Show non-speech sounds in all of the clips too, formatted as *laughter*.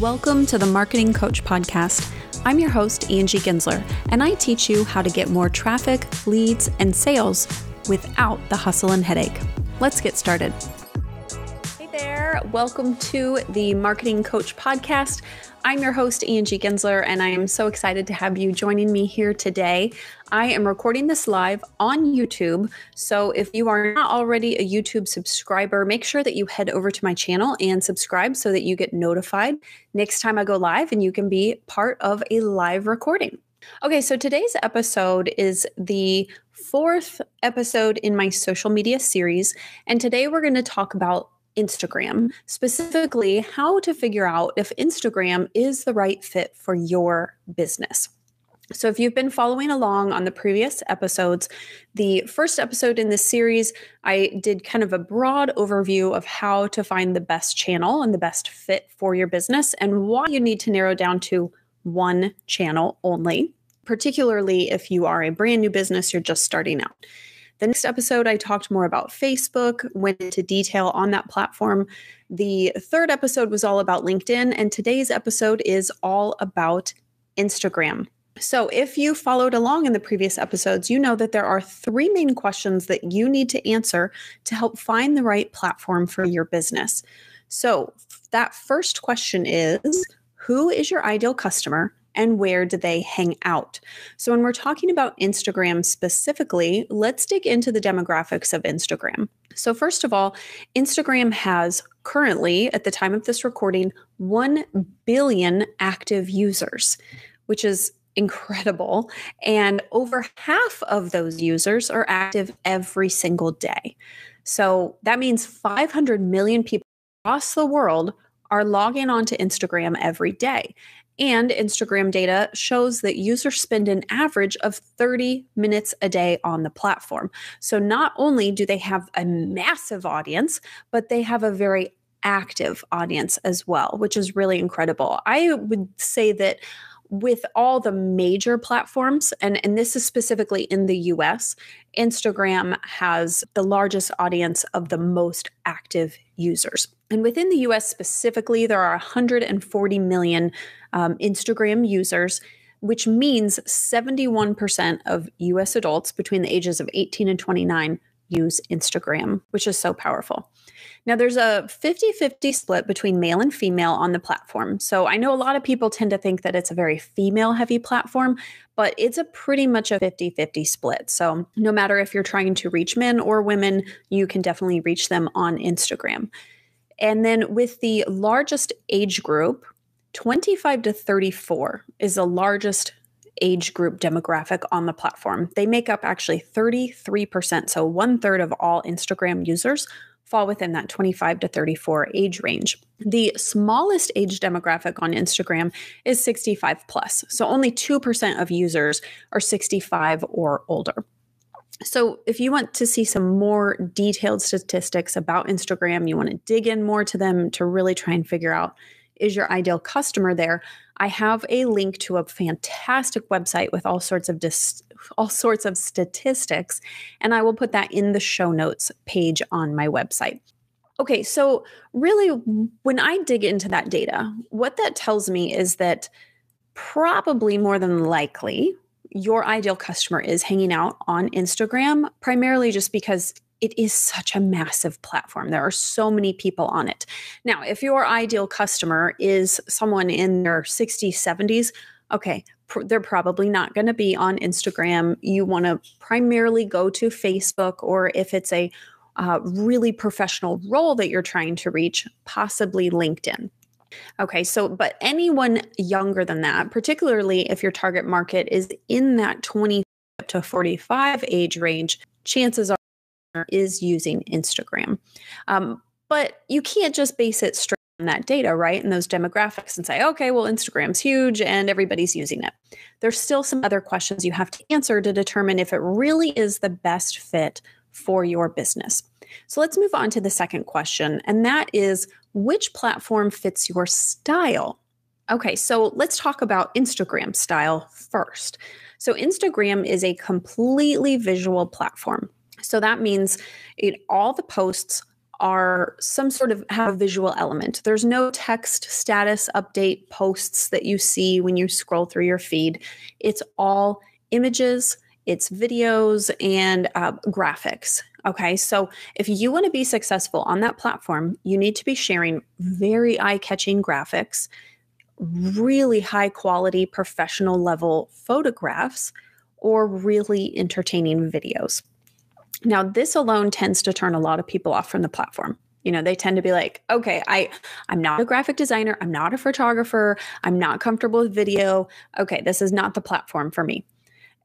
Welcome to the Marketing Coach Podcast. I'm your host, Angie Gensler, and I teach you how to get more traffic, leads, and sales without the hustle and headache. Let's get started. Welcome to the Marketing Coach Podcast. I'm your host, Angie Gensler, and I am so excited to have you joining me here today. I am recording this live on YouTube. So if you are not already a YouTube subscriber, make sure that you head over to my channel and subscribe so that you get notified next time I go live and you can be part of a live recording. Okay, so today's episode is the fourth episode in my social media series. And today we're going to talk about Instagram, specifically how to figure out if Instagram is the right fit for your business. So, if you've been following along on the previous episodes, the first episode in this series, I did kind of a broad overview of how to find the best channel and the best fit for your business and why you need to narrow down to one channel only, particularly if you are a brand new business, you're just starting out. The next episode, I talked more about Facebook, went into detail on that platform. The third episode was all about LinkedIn, and today's episode is all about Instagram. So, if you followed along in the previous episodes, you know that there are three main questions that you need to answer to help find the right platform for your business. So, that first question is Who is your ideal customer? And where do they hang out? So, when we're talking about Instagram specifically, let's dig into the demographics of Instagram. So, first of all, Instagram has currently, at the time of this recording, 1 billion active users, which is incredible. And over half of those users are active every single day. So, that means 500 million people across the world are logging onto Instagram every day. And Instagram data shows that users spend an average of 30 minutes a day on the platform. So not only do they have a massive audience, but they have a very active audience as well, which is really incredible. I would say that with all the major platforms, and, and this is specifically in the US, Instagram has the largest audience of the most active users. And within the US specifically, there are 140 million um, Instagram users, which means 71% of US adults between the ages of 18 and 29 use Instagram, which is so powerful. Now, there's a 50 50 split between male and female on the platform. So I know a lot of people tend to think that it's a very female heavy platform, but it's a pretty much a 50 50 split. So no matter if you're trying to reach men or women, you can definitely reach them on Instagram. And then with the largest age group, 25 to 34 is the largest age group demographic on the platform. They make up actually 33%. So one third of all Instagram users fall within that 25 to 34 age range. The smallest age demographic on Instagram is 65 plus. So only 2% of users are 65 or older. So, if you want to see some more detailed statistics about Instagram, you want to dig in more to them to really try and figure out is your ideal customer there, I have a link to a fantastic website with all sorts of dis- all sorts of statistics and I will put that in the show notes page on my website. Okay, so really when I dig into that data, what that tells me is that probably more than likely your ideal customer is hanging out on Instagram primarily just because it is such a massive platform. There are so many people on it. Now, if your ideal customer is someone in their 60s, 70s, okay, pr- they're probably not going to be on Instagram. You want to primarily go to Facebook, or if it's a uh, really professional role that you're trying to reach, possibly LinkedIn. Okay, so but anyone younger than that, particularly if your target market is in that 20 to 45 age range, chances are is using Instagram. Um, but you can't just base it straight on that data, right? And those demographics and say, okay, well, Instagram's huge and everybody's using it. There's still some other questions you have to answer to determine if it really is the best fit for your business. So let's move on to the second question, and that is which platform fits your style? Okay, so let's talk about Instagram style first. So, Instagram is a completely visual platform. So that means it, all the posts are some sort of have a visual element. There's no text status update posts that you see when you scroll through your feed. It's all images, it's videos, and uh, graphics. Okay, so if you want to be successful on that platform, you need to be sharing very eye catching graphics, really high quality professional level photographs, or really entertaining videos. Now, this alone tends to turn a lot of people off from the platform. You know, they tend to be like, okay, I I'm not a graphic designer, I'm not a photographer, I'm not comfortable with video. Okay, this is not the platform for me.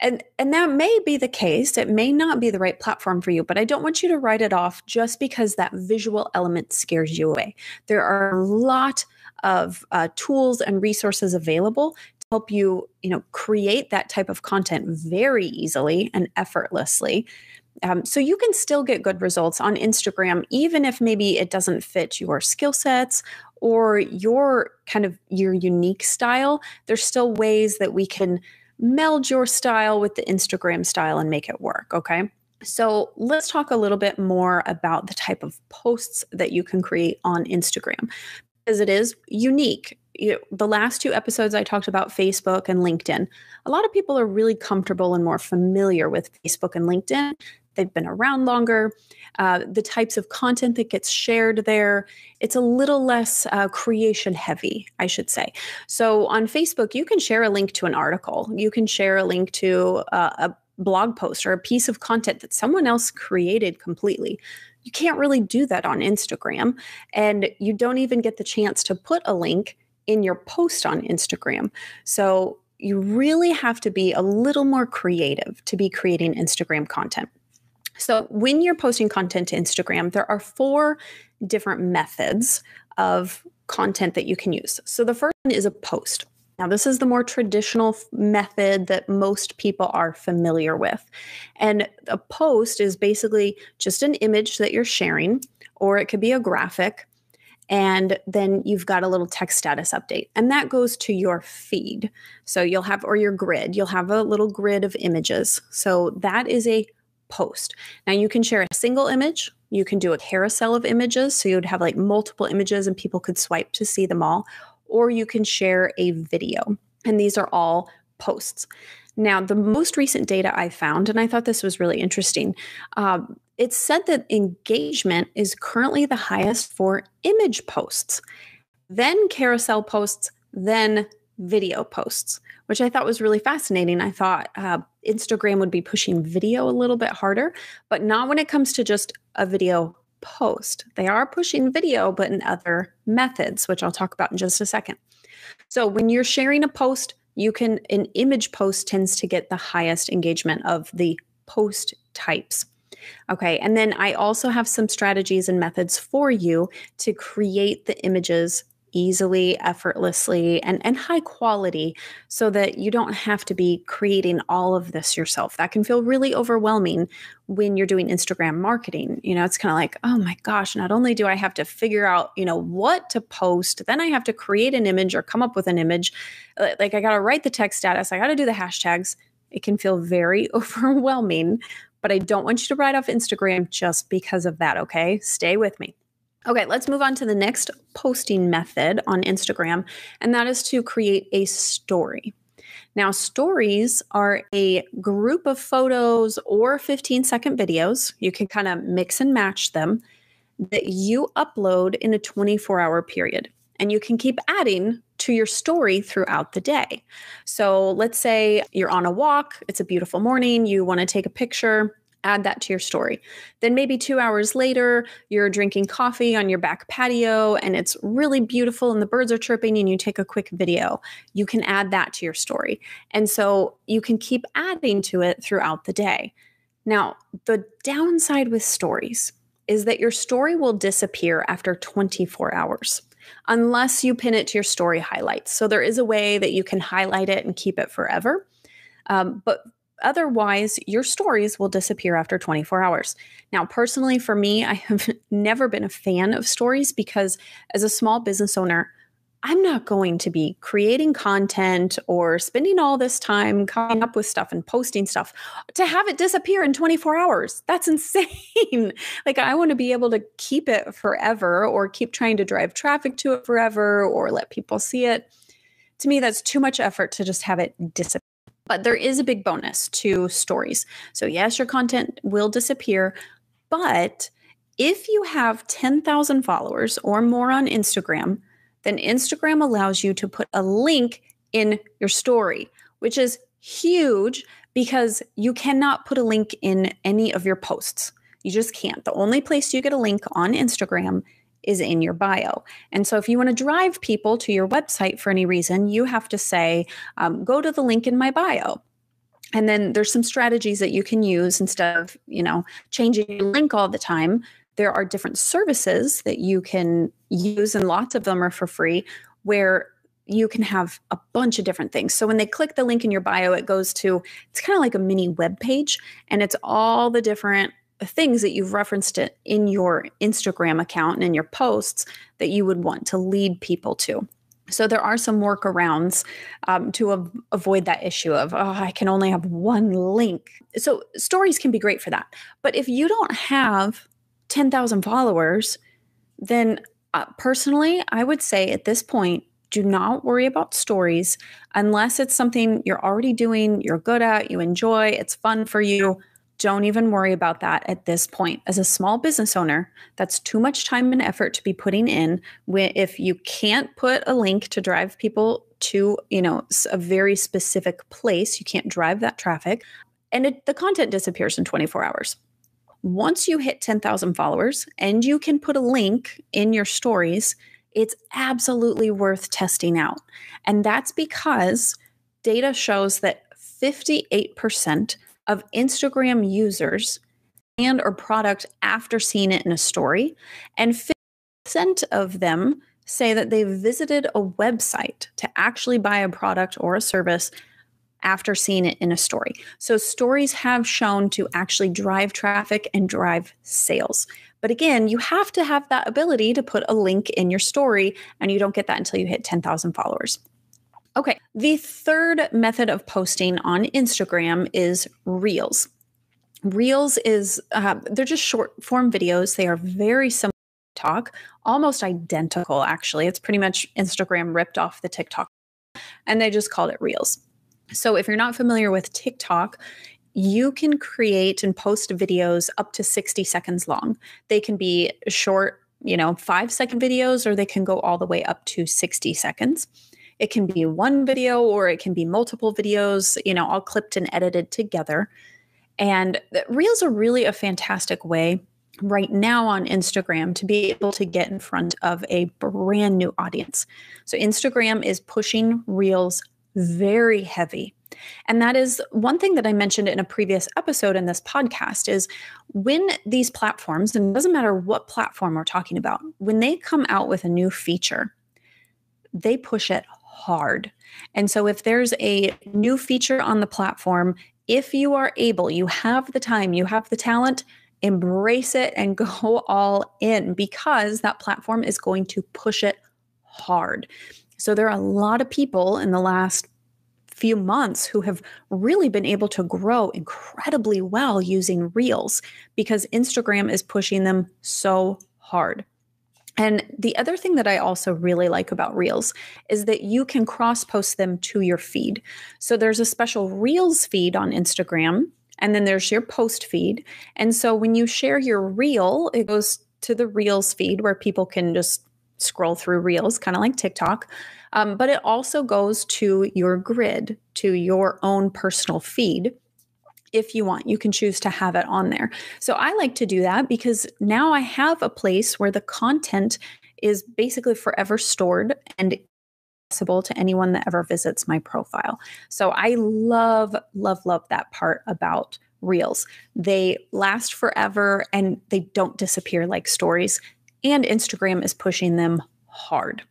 And and that may be the case. It may not be the right platform for you, but I don't want you to write it off just because that visual element scares you away. There are a lot of uh, tools and resources available to help you, you know, create that type of content very easily and effortlessly. Um, so you can still get good results on Instagram, even if maybe it doesn't fit your skill sets or your kind of your unique style. There's still ways that we can meld your style with the Instagram style and make it work. Okay. So let's talk a little bit more about the type of posts that you can create on Instagram because it is unique. You know, the last two episodes I talked about Facebook and LinkedIn. A lot of people are really comfortable and more familiar with Facebook and LinkedIn they've been around longer, uh, the types of content that gets shared there. It's a little less uh, creation heavy, I should say. So on Facebook, you can share a link to an article, you can share a link to uh, a blog post or a piece of content that someone else created completely. You can't really do that on Instagram. And you don't even get the chance to put a link in your post on Instagram. So you really have to be a little more creative to be creating Instagram content. So, when you're posting content to Instagram, there are four different methods of content that you can use. So, the first one is a post. Now, this is the more traditional method that most people are familiar with. And a post is basically just an image that you're sharing, or it could be a graphic. And then you've got a little text status update, and that goes to your feed. So you'll have, or your grid, you'll have a little grid of images. So that is a post. Now you can share a single image, you can do a carousel of images, so you'd have like multiple images and people could swipe to see them all, or you can share a video. And these are all posts. Now, the most recent data I found, and I thought this was really interesting, um, it said that engagement is currently the highest for image posts, then carousel posts, then video posts, which I thought was really fascinating. I thought uh, Instagram would be pushing video a little bit harder, but not when it comes to just a video post. They are pushing video, but in other methods, which I'll talk about in just a second. So when you're sharing a post, you can, an image post tends to get the highest engagement of the post types. Okay, and then I also have some strategies and methods for you to create the images easily, effortlessly, and, and high quality so that you don't have to be creating all of this yourself. That can feel really overwhelming when you're doing Instagram marketing. You know, it's kind of like, oh my gosh, not only do I have to figure out, you know, what to post, then I have to create an image or come up with an image. Uh, like I got to write the text status, I got to do the hashtags. It can feel very *laughs* overwhelming, but I don't want you to write off Instagram just because of that, okay? Stay with me. Okay, let's move on to the next posting method on Instagram, and that is to create a story. Now, stories are a group of photos or 15 second videos. You can kind of mix and match them that you upload in a 24 hour period. And you can keep adding to your story throughout the day. So, let's say you're on a walk, it's a beautiful morning, you want to take a picture add that to your story. Then maybe two hours later, you're drinking coffee on your back patio and it's really beautiful and the birds are chirping and you take a quick video. You can add that to your story. And so you can keep adding to it throughout the day. Now, the downside with stories is that your story will disappear after 24 hours unless you pin it to your story highlights. So there is a way that you can highlight it and keep it forever. Um, but Otherwise, your stories will disappear after 24 hours. Now, personally, for me, I have *laughs* never been a fan of stories because as a small business owner, I'm not going to be creating content or spending all this time coming up with stuff and posting stuff to have it disappear in 24 hours. That's *laughs* insane. like, I want to be able to keep it forever or keep trying to drive traffic to it forever or let people see it. To me, that's too much effort to just have it disappear. But there is a big bonus to stories. So, yes, your content will disappear, but if you have 10,000 followers or more on Instagram, then Instagram allows you to put a link in your story, which is huge because you cannot put a link in any of your posts. You just can't. The only place you get a link on Instagram is in your bio. And so, if you want to drive people to your website for any reason, you have to say, um, go to the link in my bio. And then there's some strategies that you can use instead of, you know, changing your link all the time there are different services that you can use, and lots of them are for free, where you can have a bunch of different things. So when they click the link in your bio, it goes to it's kind of like a mini web page, and it's all the different things that you've referenced it in your Instagram account and in your posts that you would want to lead people to. So there are some workarounds um, to av- avoid that issue of oh, I can only have one link. So stories can be great for that. But if you don't have 10,000 followers, then uh, personally, I would say at this point, do not worry about stories unless it's something you're already doing, you're good at, you enjoy, it's fun for you. Don't even worry about that at this point. As a small business owner, that's too much time and effort to be putting in. If you can't put a link to drive people to, you know, a very specific place, you can't drive that traffic, and it, the content disappears in 24 hours. Once you hit 10,000 followers and you can put a link in your stories, it's absolutely worth testing out. And that's because data shows that 58% of Instagram users and or product after seeing it in a story and 50% of them say that they visited a website to actually buy a product or a service after seeing it in a story. So, stories have shown to actually drive traffic and drive sales. But again, you have to have that ability to put a link in your story, and you don't get that until you hit 10,000 followers. Okay, the third method of posting on Instagram is Reels. Reels is, uh, they're just short form videos. They are very similar to TikTok, almost identical, actually. It's pretty much Instagram ripped off the TikTok, and they just called it Reels. So if you're not familiar with TikTok, you can create and post videos up to 60 seconds long. They can be short, you know, five second videos, or they can go all the way up to 60 seconds. It can be one video or it can be multiple videos, you know, all clipped and edited together. And Reels are really a fantastic way right now on Instagram to be able to get in front of a brand new audience. So, Instagram is pushing Reels very heavy. And that is one thing that I mentioned in a previous episode in this podcast is when these platforms, and it doesn't matter what platform we're talking about, when they come out with a new feature, they push it hard. And so if there's a new feature on the platform, if you are able, you have the time, you have the talent, embrace it and *laughs* go all in because that platform is going to push it hard. So there are a lot of people in the last few months who have really been able to grow incredibly well using Reels because Instagram is pushing them so hard. And the other thing that I also really like about Reels is that you can cross post them to your feed. So there's a special Reels feed on Instagram, and then there's your post feed. And so when you share your Reel, it goes to the Reels feed where people can just scroll through reels, kind of like TikTok. Um, but it also goes to your grid, to your own personal feed. If you want, you can choose to have it on there. So I like to do that because now I have a place where the content is basically forever stored and accessible to anyone that ever visits my profile. So I love, love, love that part about reels. They last forever and they don't disappear like stories and Instagram is pushing them hard.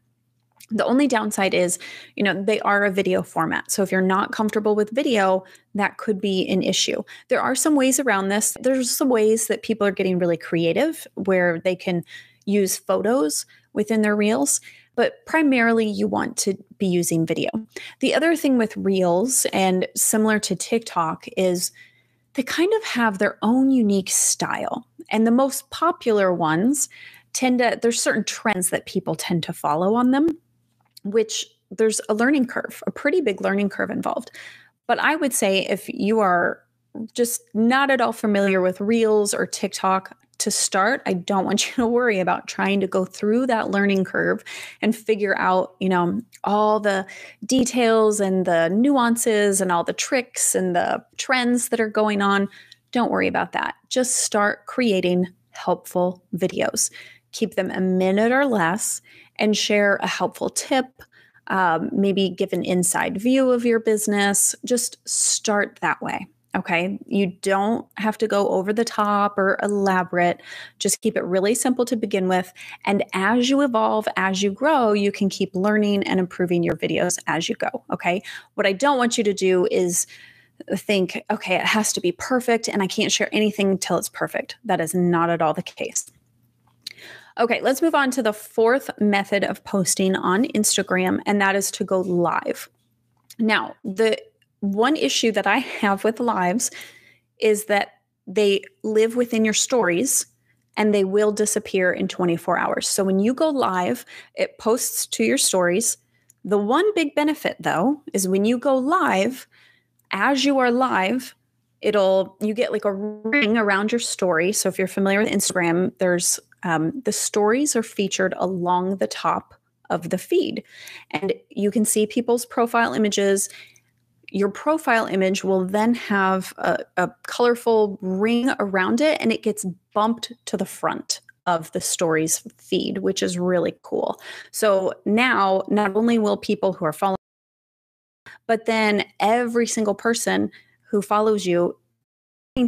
The only downside is, you know, they are a video format. So if you're not comfortable with video, that could be an issue. There are some ways around this. There's some ways that people are getting really creative where they can use photos within their reels. but primarily you want to be using video. The other thing with Reels and similar to TikTok is they kind of have their own unique style. And the most popular ones tend to, there's certain trends that people tend to follow on them, which there's a learning curve, a pretty big learning curve involved. But I would say if you are just not at all familiar with Reels or TikTok, to start, I don't want *laughs* you to worry about trying to go through that learning curve and figure out, you know, all the details and the nuances and all the tricks and the trends that are going on. Don't worry about that. Just start creating helpful videos. Keep them a minute or less and share a helpful tip. Um, maybe give an inside view of your business. Just start that way. Okay. You don't have to go over the top or elaborate. Just keep it really simple to begin with. And as you evolve, as you grow, you can keep learning and improving your videos as you go. Okay. What I don't want you to do is think, okay, it has to be perfect and I can't share anything until it's perfect. That is not at all the case. Okay, let's move on to the fourth method of posting on Instagram, and that is to go live. Now, the one issue that I have with lives is that they live within your stories and they will disappear in 24 hours. So when you go live, it posts to your stories. The one big benefit though is when you go live, as you are live, it'll you get like a ring around your story. So if you're familiar with Instagram, there's um, the stories are featured along the top of the feed, and you can see people's profile images your profile image will then have a, a, colorful ring around it and it gets bumped to the front of the stories feed, which is really cool. So now, not only will people who are following, but then every single person who follows you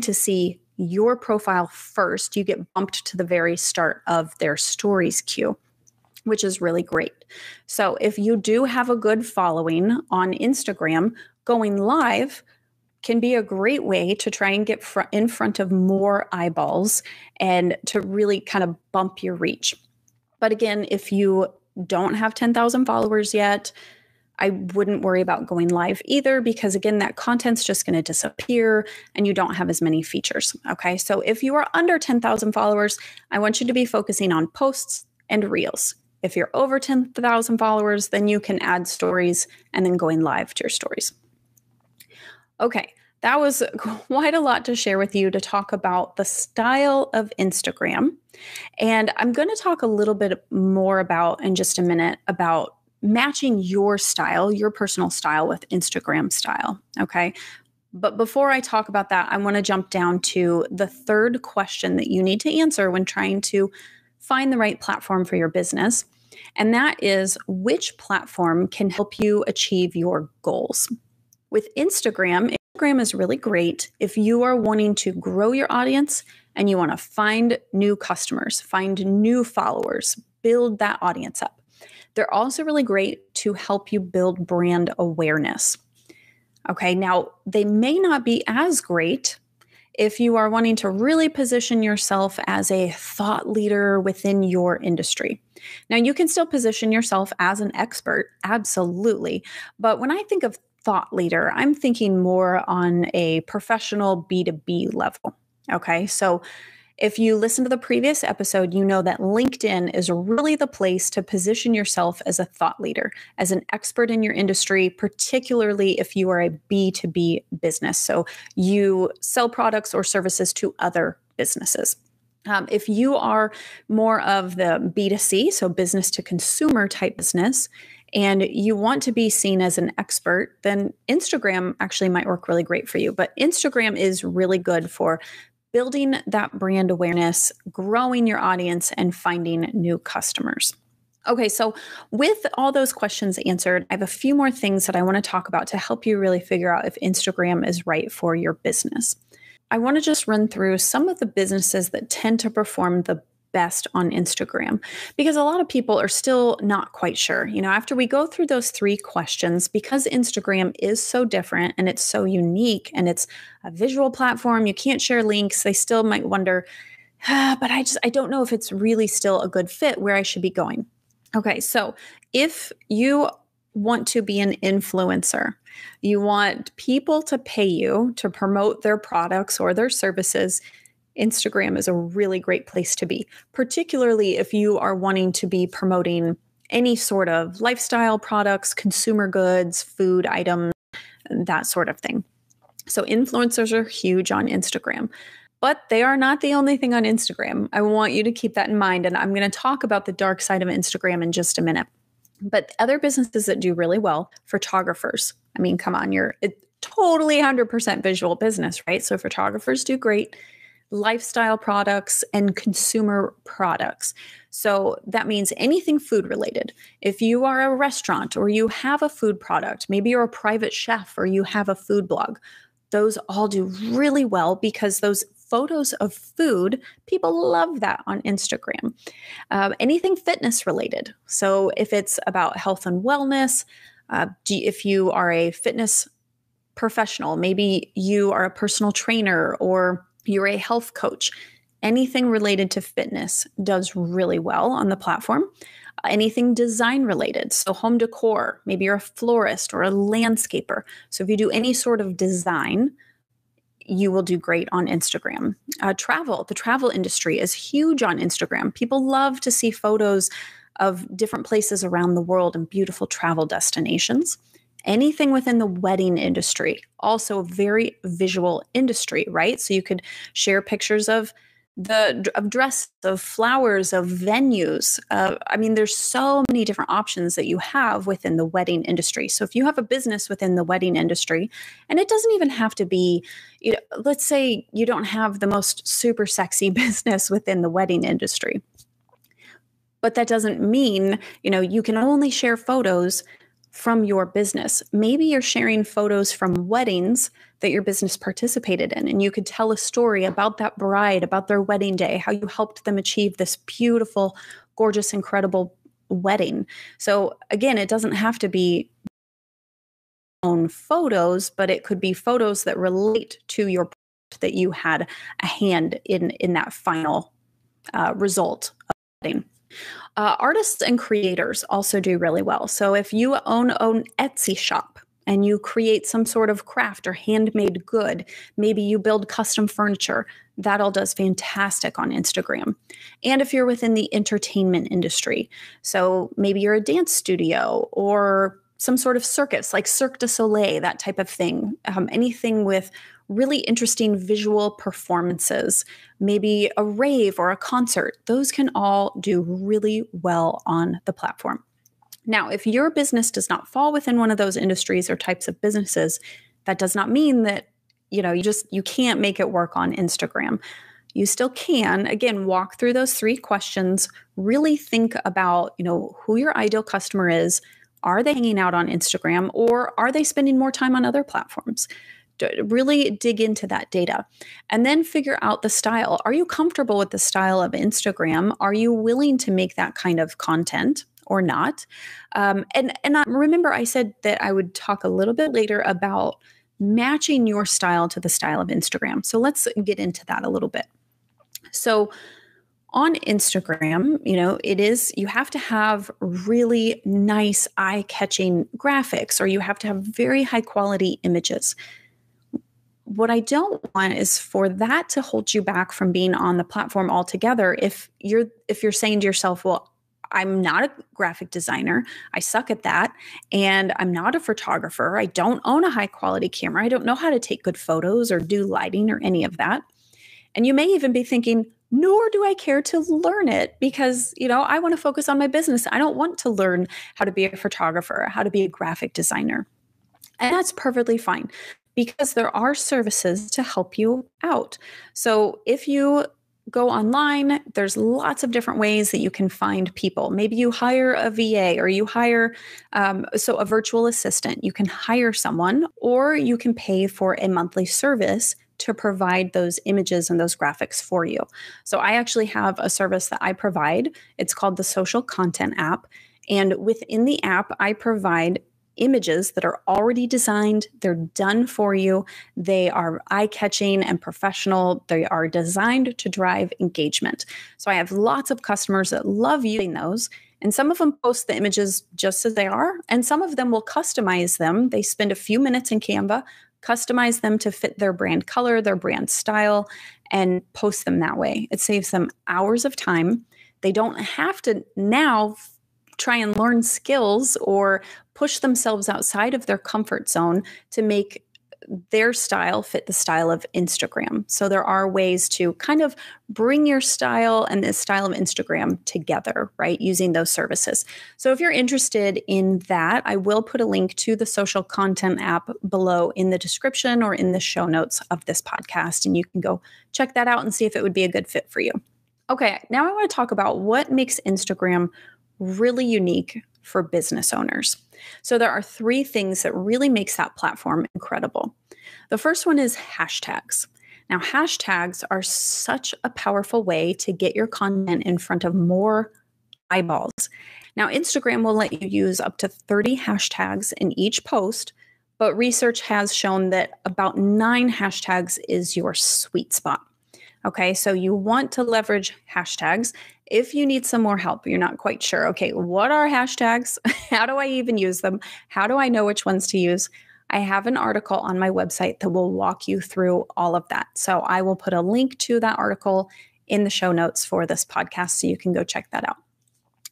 to see your profile first, you get bumped to the very start of their stories queue which is really great. So, if you do have a good following on Instagram, going live can be a great way to try and get fr- in front of more eyeballs and to really kind of bump your reach. But again, if you don't have 10,000 followers yet, I wouldn't worry about going live either because, again, that content's just going to disappear and you don't have as many features. Okay. So if you are under 10,000 followers, I want you to be focusing on posts and reels. If you're over 10,000 followers, then you can add stories and then going live to your stories. Okay, that was *laughs* quite a lot to share with you to talk about the style of Instagram. And I'm going to talk a little bit more about in just a minute about matching your style, your personal style with Instagram style. Okay. But before I talk about that, I want to jump down to the third question that you need to answer when trying to find the right platform for your business. And that is which platform can help you achieve your goals. With Instagram, Instagram is really great if you are wanting to grow your audience and you want to find new customers, find new followers, build that audience up. They're also really great to help you build brand awareness. Okay, now they may not be as great if you are wanting to really position yourself as a thought leader within your industry. Now, you can still position yourself as an expert, absolutely. But when I think of thought leader. I'm thinking more on a professional B2B level. Okay. So if you listen to the previous episode, you know that LinkedIn is really the place to position yourself as a thought leader, as an expert in your industry, particularly if you are a B2B business. So you sell products or services to other businesses. Um, if you are more of the B2C, so business to consumer type business, and you want to be seen as an expert, then Instagram actually might work really great for you. But Instagram is really good for building that brand awareness, growing your audience, and finding new customers. Okay, so with all those questions answered, I have a few more things that I want to talk about to help you really figure out if Instagram is right for your business. I want to just run through some of the businesses that tend to perform the best on Instagram because a lot of people are still not quite sure. You know, after we go through those three questions, because Instagram is so different and it's so unique and it's a visual platform, you can't share links, they still might wonder, ah, but I just I don't know if it's really still a good fit where I should be going. Okay, so if you want to be an influencer, you want people to pay you to promote their products or their services. Instagram is a really great place to be, particularly if you are wanting to be promoting any sort of lifestyle products, consumer goods, food items, that sort of thing. So, influencers are huge on Instagram. But they are not the only thing on Instagram. I want you to keep that in mind. And I'm going to talk about the dark side of Instagram in just a minute. But other businesses that do really well, photographers. I mean, come on, you're a totally 100% visual business, right? So photographers do great lifestyle products and consumer products. So that means anything food related. If you are a restaurant or you have a food product, maybe you're a private chef or you have a food blog, those all do really well because those photos of food, people love that on Instagram. Uh, anything fitness related. So if it's about health and wellness, uh, if you are a fitness professional, maybe you are a personal trainer or you're a health coach, anything related to fitness does really well on the platform. Anything design related, so home decor, maybe you're a florist or a landscaper. So if you do any sort of design, you will do great on Instagram. Uh, travel, the travel industry is huge on Instagram. People love to see photos of different places around the world and beautiful travel destinations. Anything within the wedding industry, also a very visual industry, right? So you could share pictures of the of dress of flowers of venues uh, i mean there's so many different options that you have within the wedding industry so if you have a business within the wedding industry and it doesn't even have to be you know, let's say you don't have the most super sexy *laughs* business within the wedding industry but that doesn't mean you know you can only share photos from your business. Maybe you're sharing photos from weddings that your business participated in, and you could tell a story about that bride, about their wedding day, how you helped them achieve this beautiful, gorgeous, incredible wedding. So, again, it doesn't have to be own photos, but it could be photos that relate to your that you had a hand in in that final uh, result of wedding. Uh, artists and creators also do really well. So if you own an Etsy shop and you create some sort of craft or handmade good, maybe you build custom furniture, that all does fantastic on Instagram. And if you're within the entertainment industry, so maybe you're a dance studio or some sort of circus like Cirque du Soleil, that type of thing, um, anything with really interesting visual performances, maybe a rave or a concert, those can all do really well on the platform. Now, if your business does not fall within one of those industries or types of businesses, that does not mean that you know you just you can't make it work on Instagram. You still can again walk through those three questions, really think about, you know, who your ideal customer is, are they hanging out on Instagram or are they spending more time on other platforms? Really dig into that data and then figure out the style. Are you comfortable with the style of Instagram? Are you willing to make that kind of content? Or not, um, and and I, remember I said that I would talk a little bit later about matching your style to the style of Instagram. So let's get into that a little bit. So on Instagram, you know, it is, you have to have really nice, eye catching graphics, or you have to have very high quality images what I don't want is for that to hold you back from being on the platform altogether. If you're if you're saying to yourself, well, I'm not a graphic designer. I suck at that. And I'm not a photographer. I don't own a high quality camera. I don't know how to take good photos or do lighting or any of that. And you may even be thinking, nor do I care to learn it because, you know, I want to focus on my business. I don't want to learn how to be a photographer, how to be a graphic designer. And that's perfectly fine because there are services to help you out. So if you go online, there's lots of different ways that you can find people. Maybe you hire a VA or you hire, um, so a virtual assistant. You can hire someone or you can pay for a monthly service to provide those images and those graphics for you. So I actually have a service that I provide. It's called the Social Content app. And within the app, I provide images that are already designed. They're done for you. They are eye catching and professional. They are designed to drive engagement. So I have lots of customers that love using those. And some of them post the images just as they are, and some of them will customize them. They spend a few minutes in Canva, customize them to fit their brand color, their brand style, and post them that way. It saves them hours of time. They don't have to now try and learn skills or push themselves outside of their comfort zone to make their style fit the style of Instagram. So there are ways to kind of bring your style and the style of Instagram together, right? Using those services. So if you're interested in that, I will put a link to the social content app below in the description or in the show notes of this podcast. And you can go check that out and see if it would be a good fit for you. Okay, now I want to talk about what makes Instagram really unique for business owners. So there are three things that really makes that platform incredible. The first one is hashtags. Now, hashtags are such a powerful way to get your content in front of more eyeballs. Now, Instagram will let you use up to 30 hashtags in each post, but research has shown that about nine hashtags is your sweet spot. Okay, so you want to leverage hashtags. If you need some more help, you're not quite sure, okay, what are hashtags? *laughs* How do I even use them? How do I know which ones to use? I have an article on my website that will walk you through all of that. So I will put a link to that article in the show notes for this podcast so you can go check that out.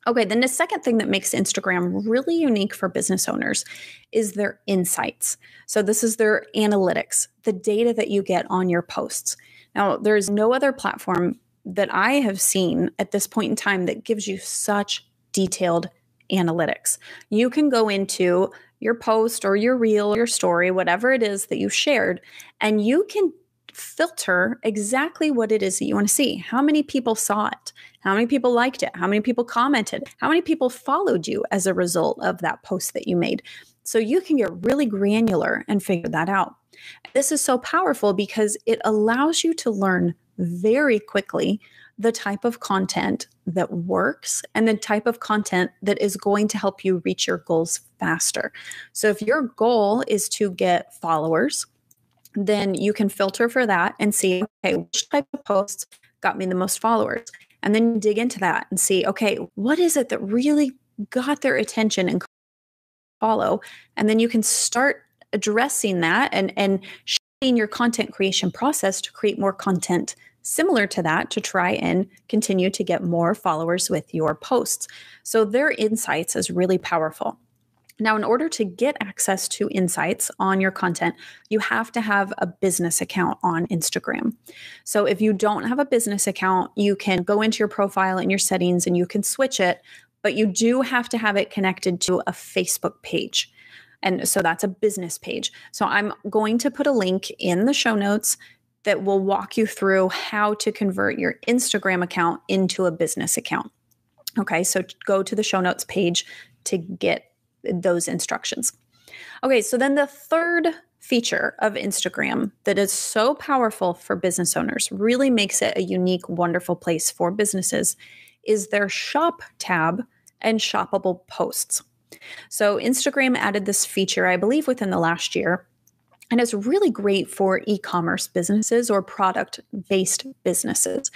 Okay, then the second thing that makes Instagram really unique for business owners is their insights. So, this is their analytics, the data that you get on your posts. Now, there's no other platform that I have seen at this point in time that gives you such detailed analytics. You can go into your post or your reel, or your story, whatever it is that you shared, and you can filter exactly what it is that you want to see. How many people saw it? How many people liked it? How many people commented? How many people followed you as a result of that post that you made? So you can get really granular and figure that out. This is so powerful because it allows you to learn very quickly the type of content that works and the type of content that is going to help you reach your goals faster. So, if your goal is to get followers, then you can filter for that and see, okay, which type of posts got me the most followers? And then dig into that and see, okay, what is it that really got their attention and follow? And then you can start addressing that and and shifting your content creation process to create more content similar to that to try and continue to get more followers with your posts. So their insights is really powerful. Now, in order to get access to insights on your content, you have to have a business account on Instagram. So, if you don't have a business account, you can go into your profile and your settings and you can switch it, but you do have to have it connected to a Facebook page. And so that's a business page. So I'm going to put a link in the show notes that will walk you through how to convert your Instagram account into a business account. Okay, so go to the show notes page to get those instructions. Okay, so then the third feature of Instagram that is so powerful for business owners, really makes it a unique, wonderful place for businesses, is their shop tab and shoppable posts. So Instagram added this feature, I believe, within the last year. And it's really great for e commerce businesses or product based businesses.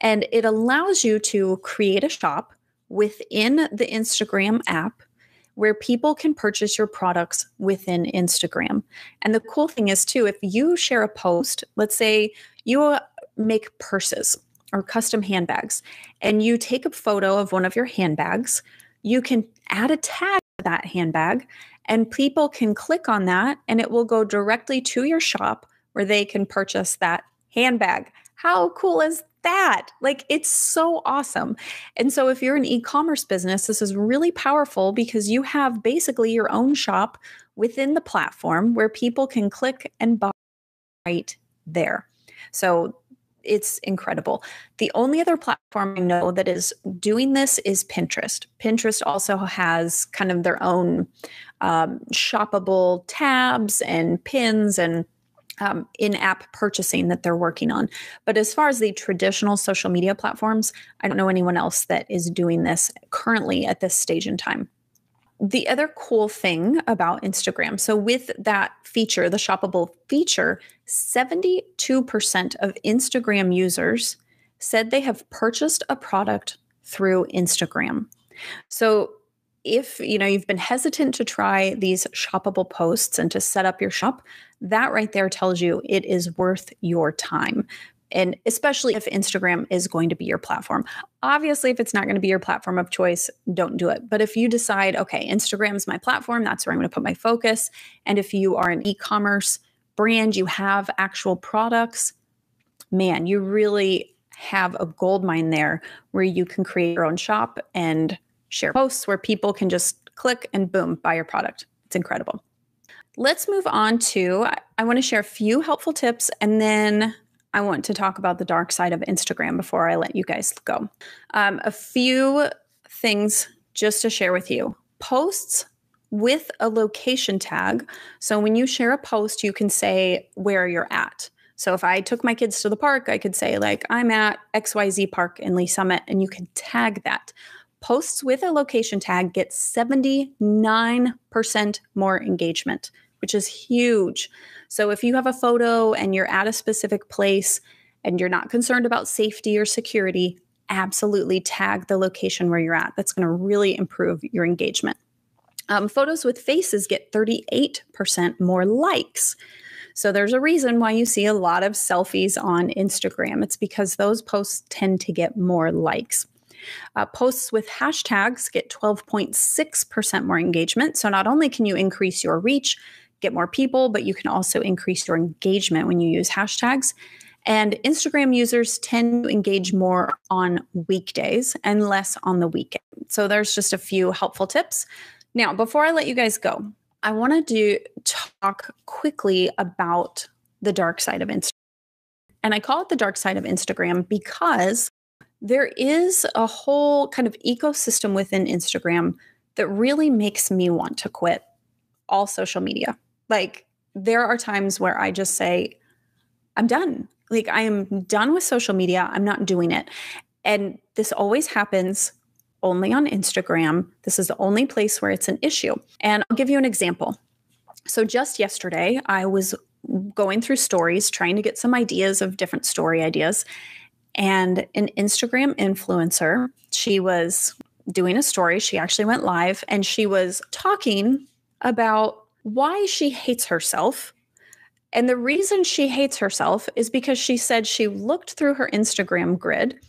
And it allows you to create a shop within the Instagram app where people can purchase your products within Instagram. And the cool thing is, too, if you share a post, let's say you uh, make purses or custom handbags, and you take a photo of one of your handbags, you can add a tag to that handbag and people can click on that and it will go directly to your shop where they can purchase that handbag. How cool is that? Like, it's so awesome. And so, if you're an e commerce business, this is really powerful because you have basically your own shop within the platform where people can click and buy right there. So, it's incredible. The only other platform I know that is doing this is Pinterest. Pinterest also has kind of their own um, shoppable tabs and pins and um, in app purchasing that they're working on. But as far as the traditional social media platforms, I don't know anyone else that is doing this currently at this stage in time the other cool thing about Instagram so, with that feature, the shoppable feature, 72% of Instagram users said they have purchased a product through Instagram. So if you know you've been hesitant to try these shoppable posts and to set up your shop, that right there tells you it is worth your time. And especially if Instagram is going to be your platform. Obviously, if it's not going to be your platform of choice, don't do it. But if you decide, okay, Instagram is my platform, that's where I'm going to put my focus. And if you are an e commerce brand, you have actual products, man, you really have a gold mine there where you can create your own shop and share posts where people can just click and boom, buy your product. It's incredible. Let's move on to I want to share a few helpful tips and then I want to talk about the dark side of Instagram before I let you guys go. Um, a few things just to share with you. Posts with a location tag. So when you share a post, you can say where you're at. So if I took my kids to the park, I could say, like, I'm at XYZ Park in Lee's Summit, and you can tag that. Posts with a location tag get 79% more engagement, which is huge. So if you have a photo and you're at a specific place and you're not concerned about safety or security, absolutely tag the location where you're at. That's going to really improve your engagement. Um, photos with faces get 38% more likes. So there's a reason why you see a lot of selfies on Instagram. It's because those posts tend to get more likes. Uh, posts with hashtags get 12.6% more engagement. So not only can you increase your reach, get more people, but you can also increase your engagement when you use hashtags. And Instagram users tend to engage more on weekdays and less on the weekend. So there's just a few helpful tips. Now, before I let you guys go, I want to do talk quickly about the dark side of Instagram. And I call it the dark side of Instagram because there is a whole kind of ecosystem within Instagram that really makes me want to quit all social media. Like, there are times where I just say, I'm done. Like, I am done with social media. I'm not doing it. And this always happens only on Instagram. This is the only place where it's an issue. And I'll give you an example. So, just yesterday, I was going through stories, trying to get some ideas of different story ideas. And an Instagram influencer, she was doing a story. She actually went live and she was talking about why she hates herself. And the reason she hates herself is because she said she looked through her Instagram grid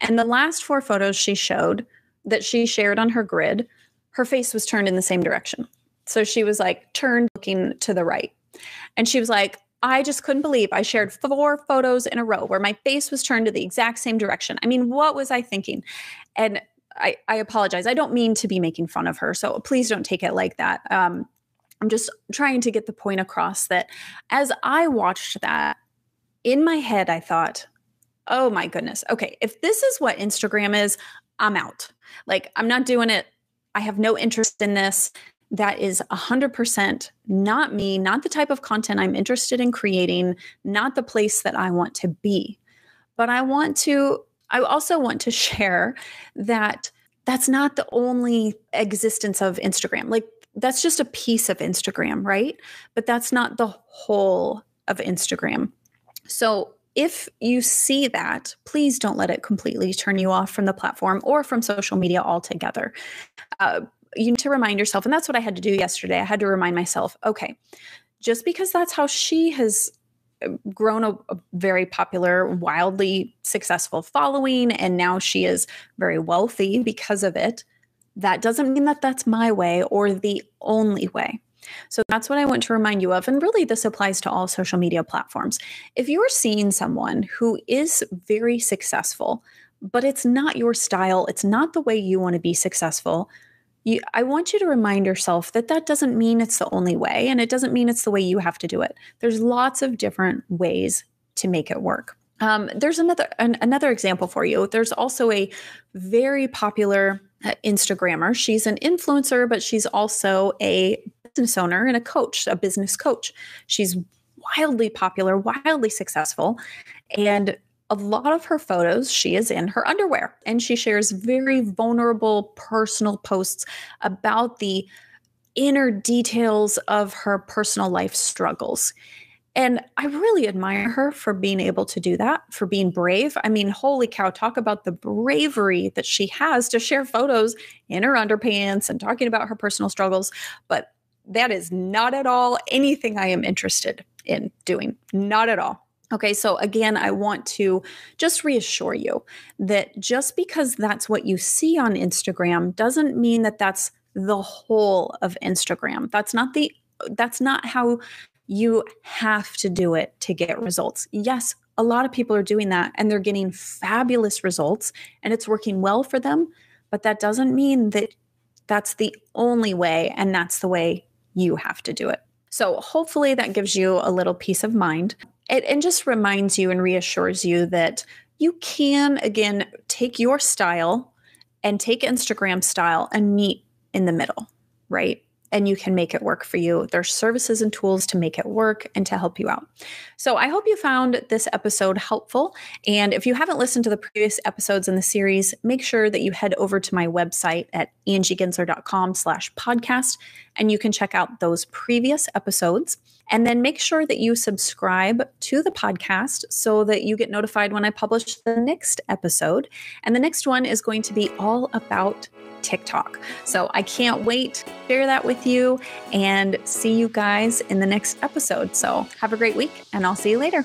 and the last four photos she showed that she shared on her grid, her face was turned in the same direction. So she was like turned looking to the right. And she was like, I just couldn't believe I shared four photos in a row where my face was turned to the exact same direction. I mean, what was I thinking? And I, I apologize. I don't mean to be making fun of her. So please don't take it like that. Um, I'm just trying to get the point across that as I watched that, in my head, I thought, oh my goodness, okay, if this is what Instagram is, I'm out. Like, I'm not doing it. I have no interest in this. That is 100% not me, not the type of content I'm interested in creating, not the place that I want to be. But I want to, I also want to *laughs* share that that's not the only existence of Instagram. Like, that's just a piece of Instagram, right? But that's not the whole of Instagram. So if you see that, please don't let it completely turn you off from the platform or from social media altogether. Uh, you need to remind yourself, and that's what I had to do yesterday. I had to remind myself, okay, just because that's how she has uh, grown a, a, very popular, wildly successful following, and now she is very wealthy because of it, that doesn't mean that that's my way or the only way. So that's what I want to remind you of. And really, this applies to all social media platforms. If you're seeing someone who is very successful, but it's not your style, it's not the way you want to be successful. You, I want you to remind yourself that that doesn't mean it's the only way, and it doesn't mean it's the way you have to do it. There's lots of different ways to make it work. Um, there's another an, another example for you. There's also a very popular uh, Instagrammer. She's an influencer, but she's also a business owner and a coach, a business coach. She's wildly popular, wildly successful. And a lot of her photos, she is in her underwear and she shares very vulnerable personal posts about the inner details of her personal life struggles. And I really admire her for being able to do that, for being brave. I mean, holy cow, talk about the bravery that she has to share photos in her underpants and talking about her personal struggles. But that is not at all anything I am interested in doing. Not at all. Okay, so again, I want to just reassure you that just because that's what you see on Instagram doesn't mean that that's the whole of Instagram. That's not the that's not how you have to do it to get results. Yes, a lot of people are doing that and they're getting fabulous results and it's working well for them, but that doesn't mean that that's the only way and that's the way you have to do it. So, hopefully, that gives you a little peace of mind. It, and just reminds you and reassures you that you can, again, take your style and take Instagram style and meet in the middle, right? And you can make it work for you. There's services and tools to make it work and to help you out. So I hope you found this episode helpful. And if you haven't listened to the previous episodes in the series, make sure that you head over to my website at angiegensler.com slash podcast and you can check out those previous episodes. And then make sure that you subscribe to the podcast so that you get notified when I publish the next episode. And the next one is going to be all about TikTok. So I can't wait to share that with you and see you guys in the next episode. So have a great week, and I'll see you later.